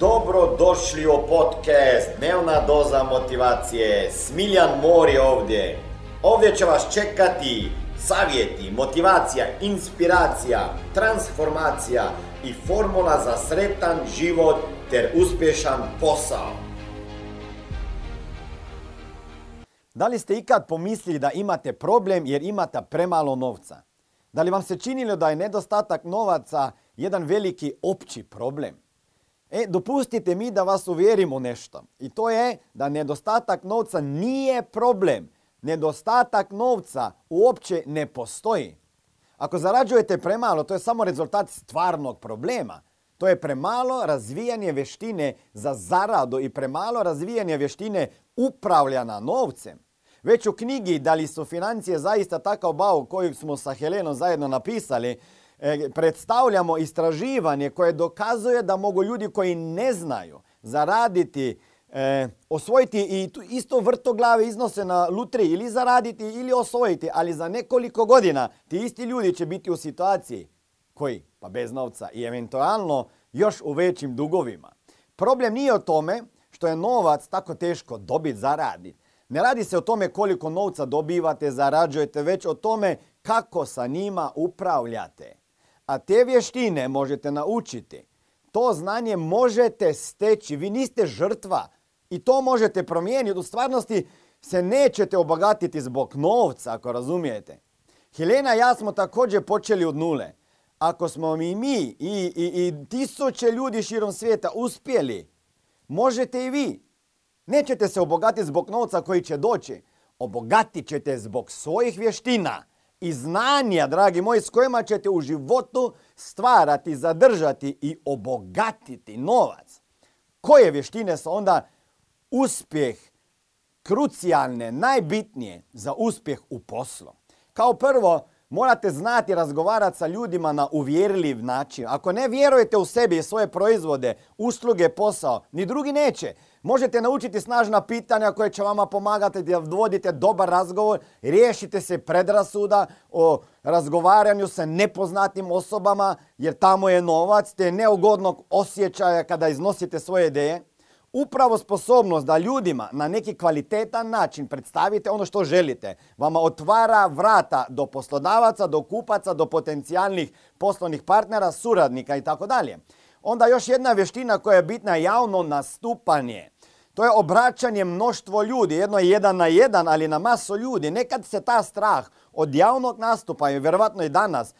Dobro došli u podcast Dnevna doza motivacije. Smiljan Mor je ovdje. Ovdje će vas čekati savjeti, motivacija, inspiracija, transformacija i formula za sretan život ter uspješan posao. Da li ste ikad pomislili da imate problem jer imate premalo novca? Da li vam se činilo da je nedostatak novaca jedan veliki opći problem? E, dopustite mi da vas uvjerim u nešto. I to je da nedostatak novca nije problem. Nedostatak novca uopće ne postoji. Ako zarađujete premalo, to je samo rezultat stvarnog problema. To je premalo razvijanje vještine za zaradu i premalo razvijanje vještine upravljana novcem. Već u knjigi Da li su financije zaista takav bauk koju smo sa Helenom zajedno napisali, predstavljamo istraživanje koje dokazuje da mogu ljudi koji ne znaju zaraditi, e, osvojiti i isto vrtoglave iznose na lutri ili zaraditi ili osvojiti, ali za nekoliko godina ti isti ljudi će biti u situaciji koji, pa bez novca i eventualno još u većim dugovima. Problem nije o tome što je novac tako teško dobiti, zaraditi. Ne radi se o tome koliko novca dobivate, zarađujete, već o tome kako sa njima upravljate. A te vještine možete naučiti. To znanje možete steći. Vi niste žrtva i to možete promijeniti. U stvarnosti se nećete obogatiti zbog novca, ako razumijete. Helena i ja smo također počeli od nule. Ako smo mi mi i, i, i tisuće ljudi širom svijeta uspjeli, možete i vi. Nećete se obogatiti zbog novca koji će doći. Obogatit ćete zbog svojih vještina i znanja, dragi moji, s kojima ćete u životu stvarati, zadržati i obogatiti novac. Koje vještine su onda uspjeh krucijalne, najbitnije za uspjeh u poslu? Kao prvo, morate znati razgovarati sa ljudima na uvjerljiv način. Ako ne vjerujete u sebi i svoje proizvode, usluge, posao, ni drugi neće. Možete naučiti snažna pitanja koje će vama pomagati da vodite dobar razgovor, riješite se predrasuda o razgovaranju sa nepoznatim osobama, jer tamo je novac, te neugodnog osjećaja kada iznosite svoje ideje. Upravo sposobnost da ljudima na neki kvalitetan način predstavite ono što želite, vama otvara vrata do poslodavaca, do kupaca, do potencijalnih poslovnih partnera, suradnika i tako dalje. Onda još jedna vještina koja je bitna javno nastupanje. To je obraćanje mnoštvo ljudi, jedno je jedan na jedan, ali na masu ljudi. Nekad se ta strah od javnog nastupa, i vjerovatno i danas,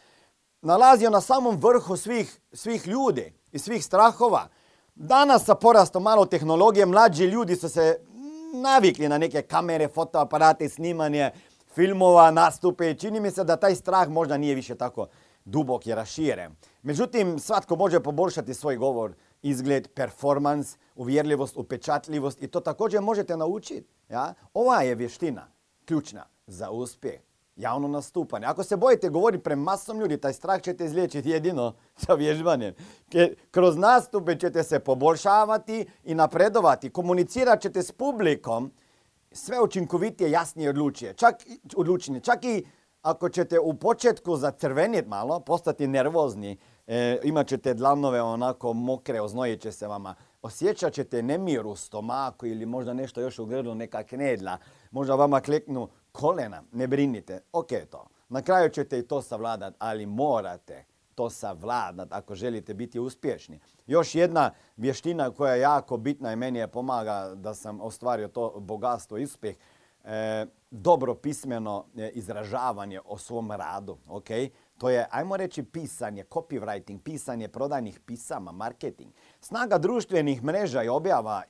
nalazio na samom vrhu svih, svih ljudi i svih strahova. Danas sa porastom malo tehnologije, mlađi ljudi su se navikli na neke kamere, fotoaparate, snimanje filmova, nastupe. Čini mi se da taj strah možda nije više tako dubok i raširen. Međutim, svatko može poboljšati svoj govor, izgled, performans, uvjerljivost, upečatljivost i to također možete naučiti. Ja? Ova je vještina ključna za uspjeh. Javno nastupanje. Ako se bojite govoriti pre masom ljudi, taj strah ćete izliječiti jedino sa vježbanjem. Kroz nastupe ćete se poboljšavati i napredovati. Komunicirat ćete s publikom sve učinkovitije, jasnije odlučije. Čak, odlučnije. Čak i ako ćete u početku zacrveniti malo, postati nervozni, e, imat ćete dlanove onako mokre, oznojit će se vama, osjećat ćete nemir u stomaku ili možda nešto još u grlu, neka knedla, možda vama kleknu kolena, ne brinite, ok to. Na kraju ćete i to savladati, ali morate to savladati ako želite biti uspješni. Još jedna vještina koja je jako bitna i meni je pomaga da sam ostvario to bogatstvo i uspjeh, e, dobro pismeno e, izražavanje o svom radu. Okay? To je, ajmo reći, pisanje, copywriting, pisanje prodajnih pisama, marketing. Snaga društvenih mreža i objava,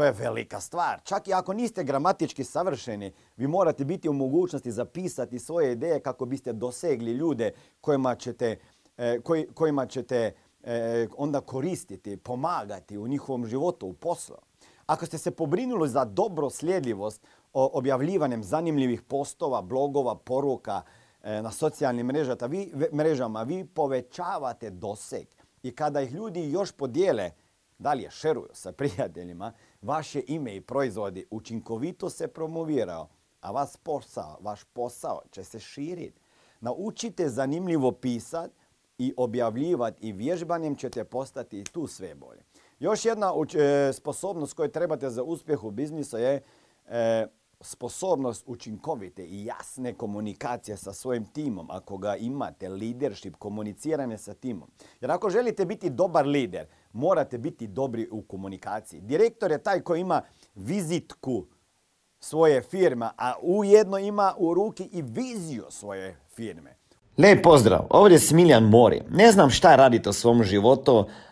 to je velika stvar. Čak i ako niste gramatički savršeni, vi morate biti u mogućnosti zapisati svoje ideje kako biste dosegli ljude kojima ćete, e, kojima ćete e, onda koristiti, pomagati u njihovom životu, u poslu. Ako ste se pobrinuli za dobro slijedljivost objavljivanjem zanimljivih postova, blogova, poruka e, na socijalnim mrežama, vi, mrežama, vi povećavate doseg. I kada ih ljudi još podijele, dalje šeruju sa prijateljima, vaše ime i proizvodi učinkovito se promovirao, a vas posao, vaš posao će se širiti. Naučite zanimljivo pisati i objavljivati i vježbanjem ćete postati i tu sve bolje. Još jedna e, sposobnost koju trebate za uspjeh u biznisu je e, sposobnost učinkovite i jasne komunikacije sa svojim timom, ako ga imate, leadership, komuniciranje sa timom. Jer ako želite biti dobar lider, morate biti dobri u komunikaciji. Direktor je taj koji ima vizitku svoje firme, a ujedno ima u ruki i viziju svoje firme. Lijep pozdrav, ovdje je Smiljan Mori. Ne znam šta radite u svom životu,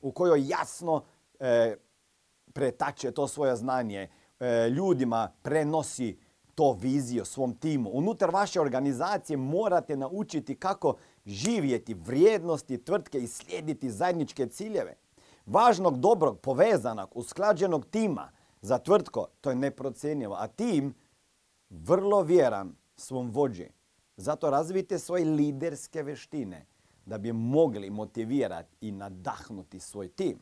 U kojoj jasno e, pretače to svoje znanje, e, ljudima prenosi to viziju svom timu. Unutar vaše organizacije morate naučiti kako živjeti vrijednosti tvrtke i slijediti zajedničke ciljeve. Važnog, dobrog, povezanog, usklađenog tima za tvrtko, to je neprocjenjivo. A tim vrlo vjeran svom vođi. Zato razvijte svoje liderske veštine da bi mogli motivirati i nadahnuti svoj tim.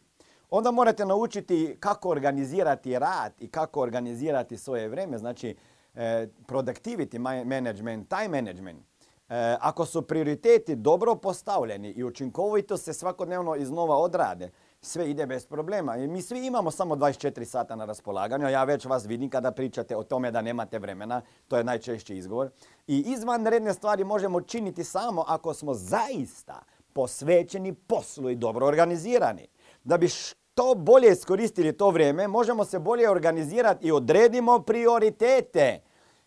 Onda morate naučiti kako organizirati rad i kako organizirati svoje vrijeme, znači eh, productivity management, time management. Eh, ako su prioriteti dobro postavljeni i učinkovito se svakodnevno iznova odrade, sve ide bez problema. I mi svi imamo samo 24 sata na raspolaganju, ja već vas vidim kada pričate o tome da nemate vremena, to je najčešći izgovor. I izvanredne stvari možemo činiti samo ako smo zaista posvećeni poslu i dobro organizirani. Da bi što bolje iskoristili to vrijeme, možemo se bolje organizirati i odredimo prioritete.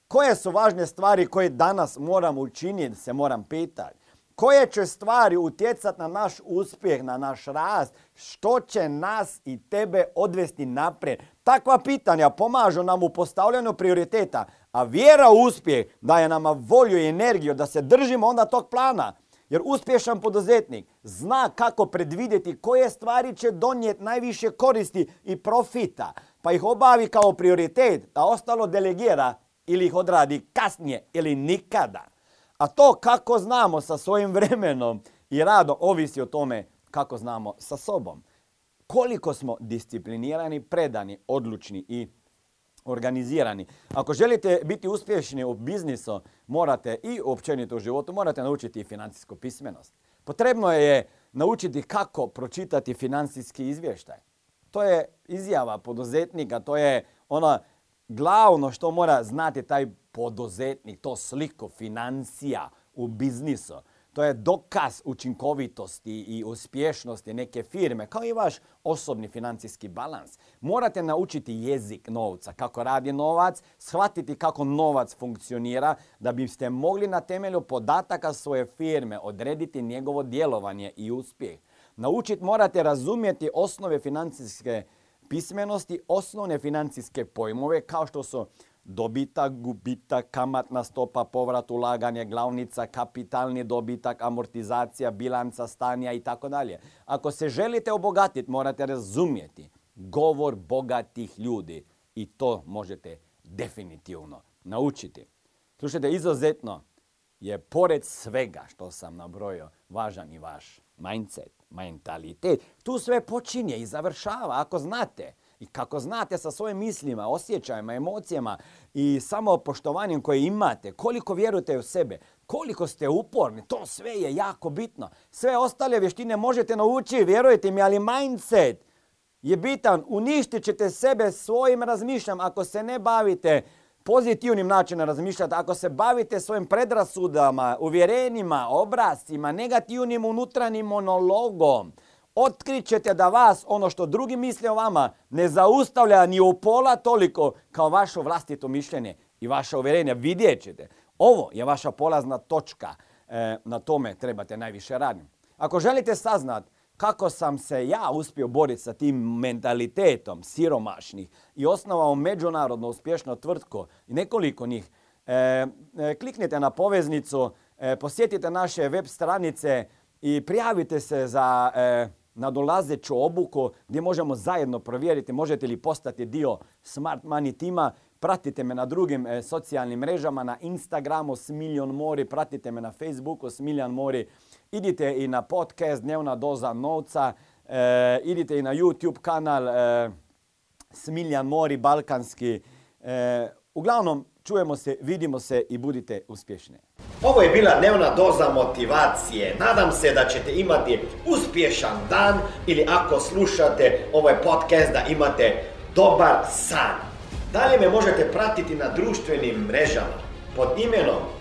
Koje su važne stvari koje danas moram učiniti, se moram pitati koje će stvari utjecati na naš uspjeh, na naš rast, što će nas i tebe odvesti naprijed. Takva pitanja pomažu nam u postavljanju prioriteta, a vjera u uspjeh daje nama volju i energiju da se držimo onda tog plana. Jer uspješan poduzetnik zna kako predvidjeti koje stvari će donijeti najviše koristi i profita, pa ih obavi kao prioritet, da ostalo delegira ili ih odradi kasnije ili nikada. A to kako znamo sa svojim vremenom i radom ovisi o tome kako znamo sa sobom. Koliko smo disciplinirani, predani, odlučni i organizirani. Ako želite biti uspješni u biznisu, morate i općenito u životu, morate naučiti i financijsku pismenost. Potrebno je naučiti kako pročitati financijski izvještaj. To je izjava poduzetnika, to je ono glavno što mora znati taj poduzetnik, to sliko financija u biznisu. To je dokaz učinkovitosti i uspješnosti neke firme, kao i vaš osobni financijski balans. Morate naučiti jezik novca, kako radi novac, shvatiti kako novac funkcionira, da biste mogli na temelju podataka svoje firme odrediti njegovo djelovanje i uspjeh. Naučiti morate razumjeti osnove financijske pismenosti, osnovne financijske pojmove kao što su dobitak, gubitak, kamatna stopa, povrat ulaganje, glavnica, kapitalni dobitak, amortizacija, bilanca stanja i tako dalje. Ako se želite obogatiti, morate razumjeti govor bogatih ljudi i to možete definitivno naučiti. Slušajte, izuzetno je pored svega što sam nabrojio važan i vaš mindset, mentalitet. Tu sve počinje i završava ako znate i kako znate sa svojim mislima, osjećajima, emocijama i samopoštovanjem koje imate, koliko vjerujete u sebe, koliko ste uporni, to sve je jako bitno. Sve ostale vještine možete naučiti, vjerujte mi, ali mindset je bitan. Uništit ćete sebe svojim razmišljam ako se ne bavite pozitivnim načinom razmišljati, ako se bavite svojim predrasudama, uvjerenjima, obrazcima, negativnim unutranim monologom, otkrit ćete da vas, ono što drugi misle o vama, ne zaustavlja ni u pola toliko kao vaše vlastito mišljenje i vaše uvjerenja. Vidjet ćete. Ovo je vaša polazna točka. E, na tome trebate najviše raditi. Ako želite saznat kako sam se ja uspio boriti sa tim mentalitetom siromašnih i osnovao međunarodno uspješno tvrtko i nekoliko njih, e, e, kliknite na poveznicu, posjetite naše web stranice i prijavite se za nadolazeću obuku gdje možemo zajedno provjeriti možete li postati dio Smart Money tima. Pratite me na drugim e, socijalnim mrežama, na Instagramu Smiljan Mori, pratite me na Facebooku Smiljan Mori. Idite i na podcast Dnevna doza novca, e, idite i na YouTube kanal e, Smiljan Mori Balkanski. Uglavnom, čujemo se, vidimo se i budite uspješni. Ovo je bila dnevna doza motivacije. Nadam se da ćete imati uspješan dan ili ako slušate ovaj podcast da imate dobar san. Dalje me možete pratiti na društvenim mrežama pod imenom